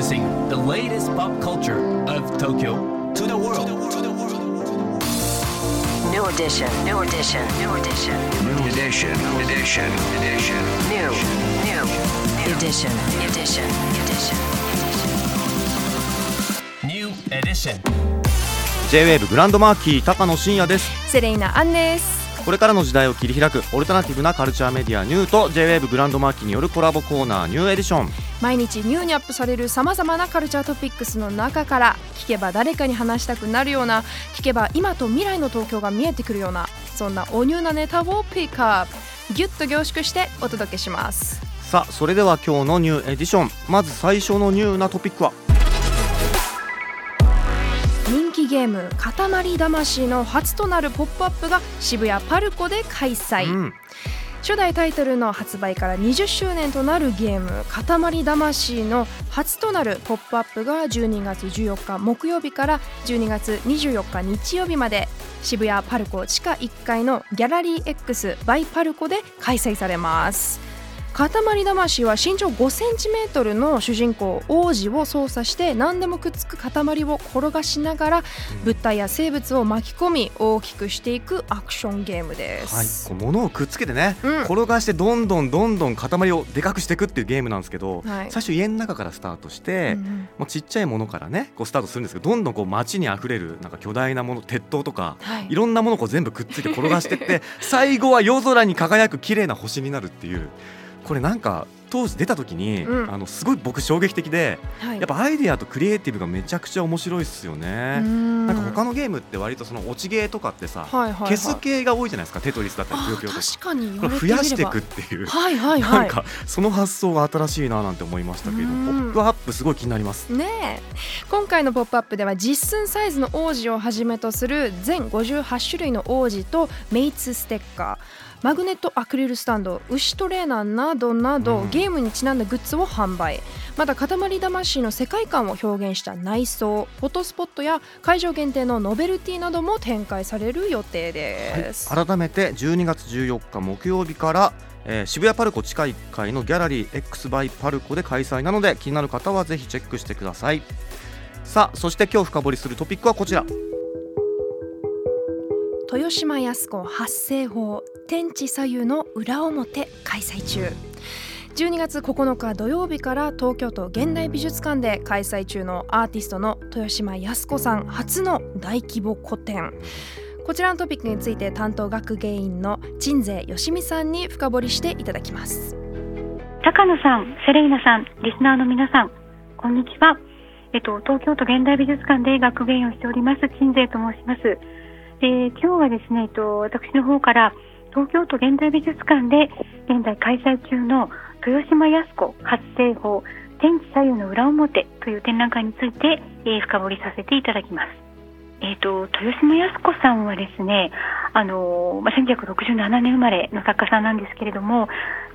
Introducing the latest pop culture of Tokyo to the world. New edition, new edition, new edition, New edition, edition, edition. new, new, edition, edition, edition. New edition. J-WAVE グランドマーキー高野真也ですセレイナ・アンですこれからの時代を切り開くオルタナティブなカルチャーメディアニューと J-WAVE グランドマーキーによるコラボコーナーニューエディション毎日ニューにアップされるさまざまなカルチャートピックスの中から聞けば誰かに話したくなるような聞けば今と未来の東京が見えてくるようなそんなおニューなネタをピックアップ。ギュッと凝縮してお届けします。さあそれでは今日の new edition。まず最初のニューなトピックは？人気ゲーム「塊魂」の初となるポップアップが渋谷パルコで開催、うん初代タイトルの発売から20周年となるゲーム「塊魂」の初となるポップアップが12月14日木曜日から12月24日日曜日まで渋谷パルコ地下1階のギャラリー X バイパルコで開催されます。塊魂は身長5センチメートルの主人公王子を操作して何でもくっつく塊を転がしながら物体や生物を巻き込み大きくしていくアクションゲームではい、す、こう物をくっつけてね、うん。転がしてどんどんどんどん塊をでかくしていくっていうゲームなんですけど、はい。最初家の中からスタートして、うんうん。もうちっちゃいものからねこうスタートするんですけどどんどんこう街にあふれるなんか巨大なもの鉄塔とか、はい。いろんなものをこう全部くっついて転がしてって最後は夜空に輝く綺麗な星になるっていうこれなんか当時出た時に、うん。あのすごい僕衝撃的ではい。やっぱアイデアとクリエイティブがめちゃくちゃ面白いっすよね。ななんか他のゲームって割とその落ちゲーとかってさ、はいはいはい、消す系が多いじゃないですかテトリスだったりぷよぷよとか。確かに言これ増やしていくっていう、はいはいはい。なんかその発想が新しいななんて思いましたけれどうん。ポップアップすごい気になります。ねえ。今回の「ポップアップでは実寸サイズの王子をはじめとする全58種類の王子とメイツステッカーマグネットアクリルスタンド牛トレーナーなどなど、うん。ゲームにちなんだグッズを販売。また塊魂の世界観を表現した内装フォトスポットや会場限定のノベルティなども展開される予定です、改めて12月14日木曜日から、えー渋谷パルコ地下1階のギャラリー X バイパルコで開催なので気になる方はぜひチェックしてください。さあそして今日深掘りするトピックはこちら。豊島康子発声法天地左右の裏表開催中12月9日土曜日から東京都現代美術館で開催中のアーティストの豊島康子さん初の大規模個展こちらのトピックについて担当学芸員の鎮西よしみさんに深掘りしていただきます高野さん、セレイナさん、リスナーの皆さん、こんにちは。えっと、東京都現代美術館で学芸員をしております、鎮西と申します。で、今日はですね、えっと、私の方から、東京都現代美術館で現在開催中の豊島康子発声法天地左右の裏表という展覧会について、えー深掘りさせていただきます。えっ、と、豊島康子さんはですね、あのまあ、1967年生まれの作家さんなんですけれども、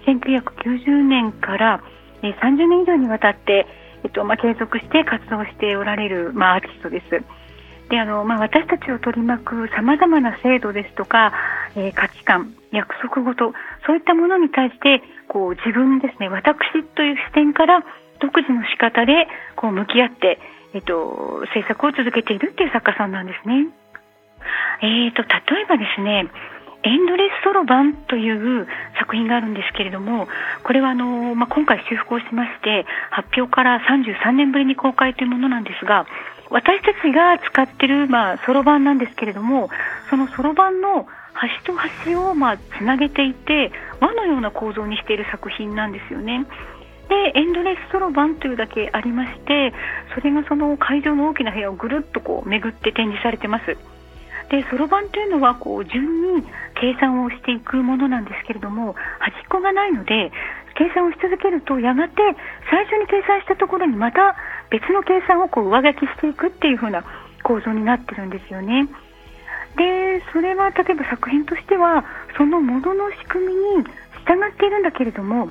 1990年から、えー30年以上にわたって、えっとまあ、継続して活動しておられる、まあ、アーティストです。であのまあ、私たちを取り巻くさまざまな制度ですとか、えー価値観、約束事、そういったものに対してこう自分ですね、私という視点から独自の仕方でこう向き合って、えっと、制作を続けているっていう作家さんなんですね。えー、と例えばですねエンドレスそろばんという作品があるんですけれどもこれはあの、まあ、今回修復をしまして発表から33年ぶりに公開というものなんですが私たちが使っているまあそろばんなんですけれどもそのそろばんの端と端をまあつなげていて輪のような構造にしている作品なんですよね。でエンドレスそろばんというだけありましてそれがその会場の大きな部屋をぐるっとこう巡って展示されてます。でそろばんというのはこう順に計算をしていくものなんですけれども端っこがないので計算をし続けるとやがて最初に計算したところにまた別の計算をこう上書きしていくっていう風な構造になってるんですよね。でそれは例えば作品としてはそのものの仕組みに従っているんだけれども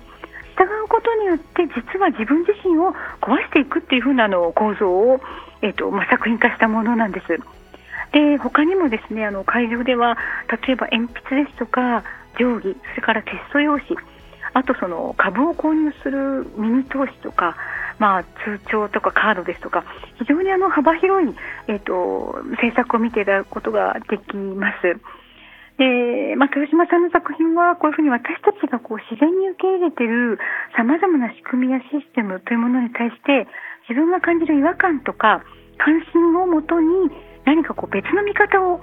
従うことによって実は自分自身を壊していくっていう風なの構造を、えっとまあ、作品化したものなんです。で他にもですねあの会場では例えば鉛筆ですとか定規それからテスト用紙あとその株を購入するミニ投資とかまあ、通帳とかカードですとか非常にあの幅広い、えーと、制作を見ていただくことができます。で、まあ、豊島さんの作品はこういうふうに私たちがこう自然に受け入れているさまざまな仕組みやシステムというものに対して自分が感じる違和感とか関心をもとに何かこう別の見方を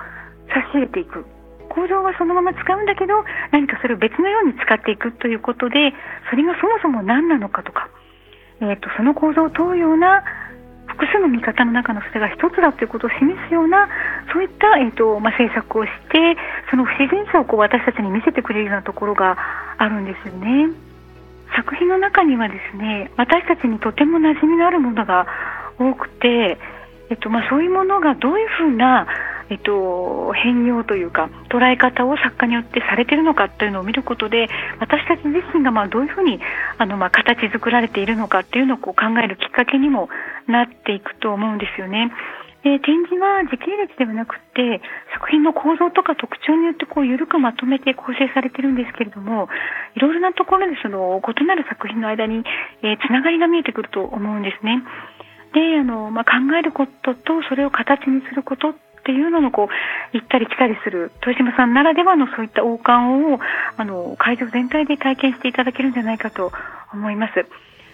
差し入れていく構造はそのまま使うんだけど何かそれを別のように使っていくということでそれがそもそも何なのかとか、えーと、その構造を問うような複数の見方の中のそれが一つだということを示すようなそういった、えーとまあ、政策をしてその不自然さをこう私たちに見せてくれるようなところがあるんですよね。作品の中にはですね私たちにとても馴染みのあるものが多くて、えっとまあ、そういうものがどういうふうなえっと、変容というか捉え方を作家によってされているのかというのを見ることで私たち自身がまあどういうふうにあのまあ形作られているのかっていうのをこう考えるきっかけにもなっていくと思うんですよね。で展示は時系列ではなくて作品の構造とか特徴によってこう緩くまとめて構成されてるんですけれどもいろいろなところでその異なる作品の間に、えー、つながりが見えてくると思うんですね。であの、まあ、考えることとそれを形にすることっていうののこう行ったり来たりする豊島さんならではのそういった王冠をあの会場全体で体験していただけるんじゃないかと思います。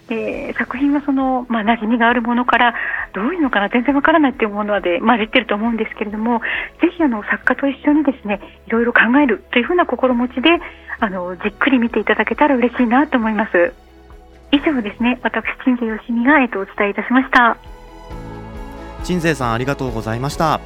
で作品はその、まあ、馴染みがあるものからどういうのかな全然わからないっていうもので混じってると思うんですけれどもぜひあの作家と一緒にですねいろいろ考えるというふうな心持ちであのじっくり見ていただけたら嬉しいなと思います以上ですね。私陳世よしみが、えっと、お伝えいたしました。陳世さんありがとうございました。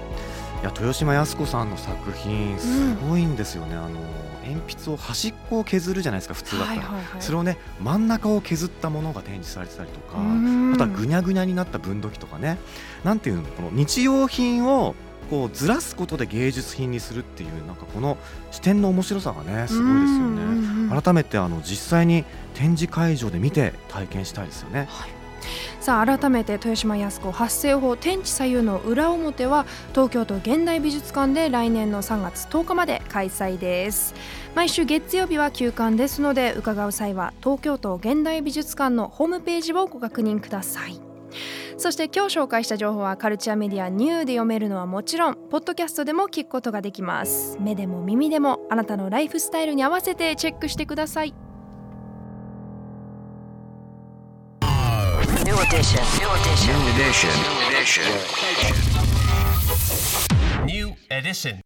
いや豊島靖子さんの作品すごいんですよね、うん、あの鉛筆を端っこを削るじゃないですか普通だったら、それをね真ん中を削ったものが展示されてたりとかあとはぐにゃぐにゃになった分度器とかね。なんていうのこの日用品をこうずらすことで芸術品にするっていうなんかこの視点の面白さがねすごいですよね。改めてあの実際に展示会場で見て体験したいですよね。はい。さあ改めて豊島靖子発声法天地左右の裏表は東京都現代美術館で来年の3月10日まで開催です。毎週月曜日は休館ですので伺う際は東京都現代美術館のホームページをご確認くださいそして今日紹介した情報はカルチャーメディアニューで読めるのはもちろんポッドキャストでも聞くことができます目でも耳でもあなたのライフスタイルに合わせてチェックしてください New edition. New edition. New edition. New edition.